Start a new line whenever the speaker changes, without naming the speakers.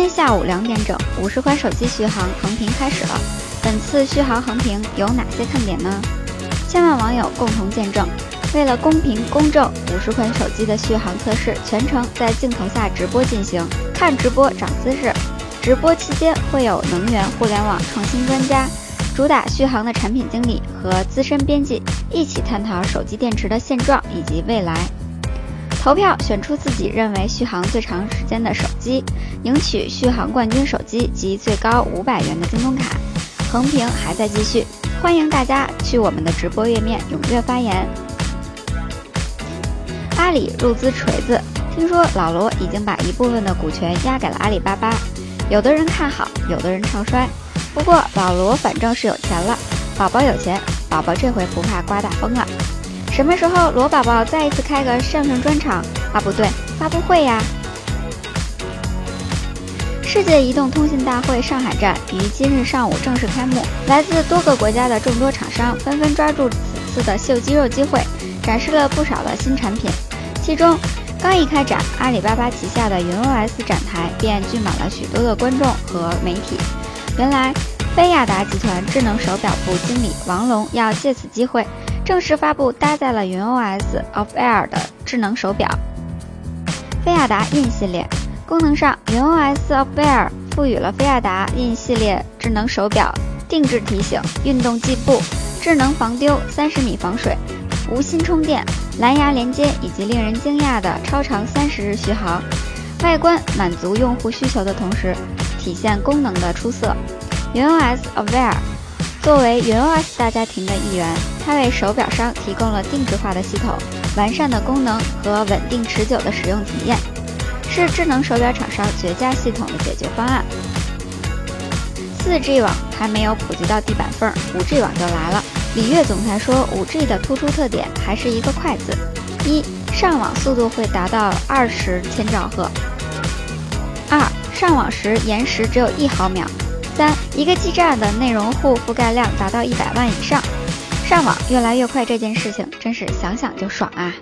今天下午两点整，五十款手机续航横屏开始了。本次续航横屏有哪些看点呢？千万网友共同见证，为了公平公正，五十款手机的续航测试全程在镜头下直播进行，看直播长姿势。直播期间会有能源互联网创新专家、主打续航的产品经理和资深编辑一起探讨手机电池的现状以及未来。投票选出自己认为续航最长时间的手机，赢取续航冠军手机及最高五百元的京东卡。横屏还在继续，欢迎大家去我们的直播页面踊跃发言。阿里入资锤子，听说老罗已经把一部分的股权押给了阿里巴巴。有的人看好，有的人唱衰。不过老罗反正是有钱了，宝宝有钱，宝宝这回不怕刮大风了。什么时候罗宝宝再一次开个相声专场啊？不对，发布会呀！世界移动通信大会上海站于今日上午正式开幕，来自多个国家的众多厂商纷纷抓住此次的秀肌肉机会，展示了不少的新产品，其中。刚一开展，阿里巴巴旗下的云 OS 展台便聚满了许多的观众和媒体。原来，飞亚达集团智能手表部经理王龙要借此机会正式发布搭载了云 OS of Air 的智能手表——飞亚达 In 系列。功能上，云 OS of Air 赋予了飞亚达 In 系列智能手表定制提醒、运动计步、智能防丢、三十米防水。无芯充电、蓝牙连接以及令人惊讶的超长三十日续航，外观满足用户需求的同时，体现功能的出色。云 OS Aware 作为云 OS 大家庭的一员，它为手表商提供了定制化的系统、完善的功能和稳定持久的使用体验，是智能手表厂商绝佳系统的解决方案。四 G 网还没有普及到地板缝，五 G 网就来了。李跃总裁说，5G 的突出特点还是一个快字：一、上网速度会达到二十千兆赫；二、上网时延时只有一毫秒；三、一个基站的内容户覆盖量达到一百万以上。上网越来越快这件事情，真是想想就爽啊！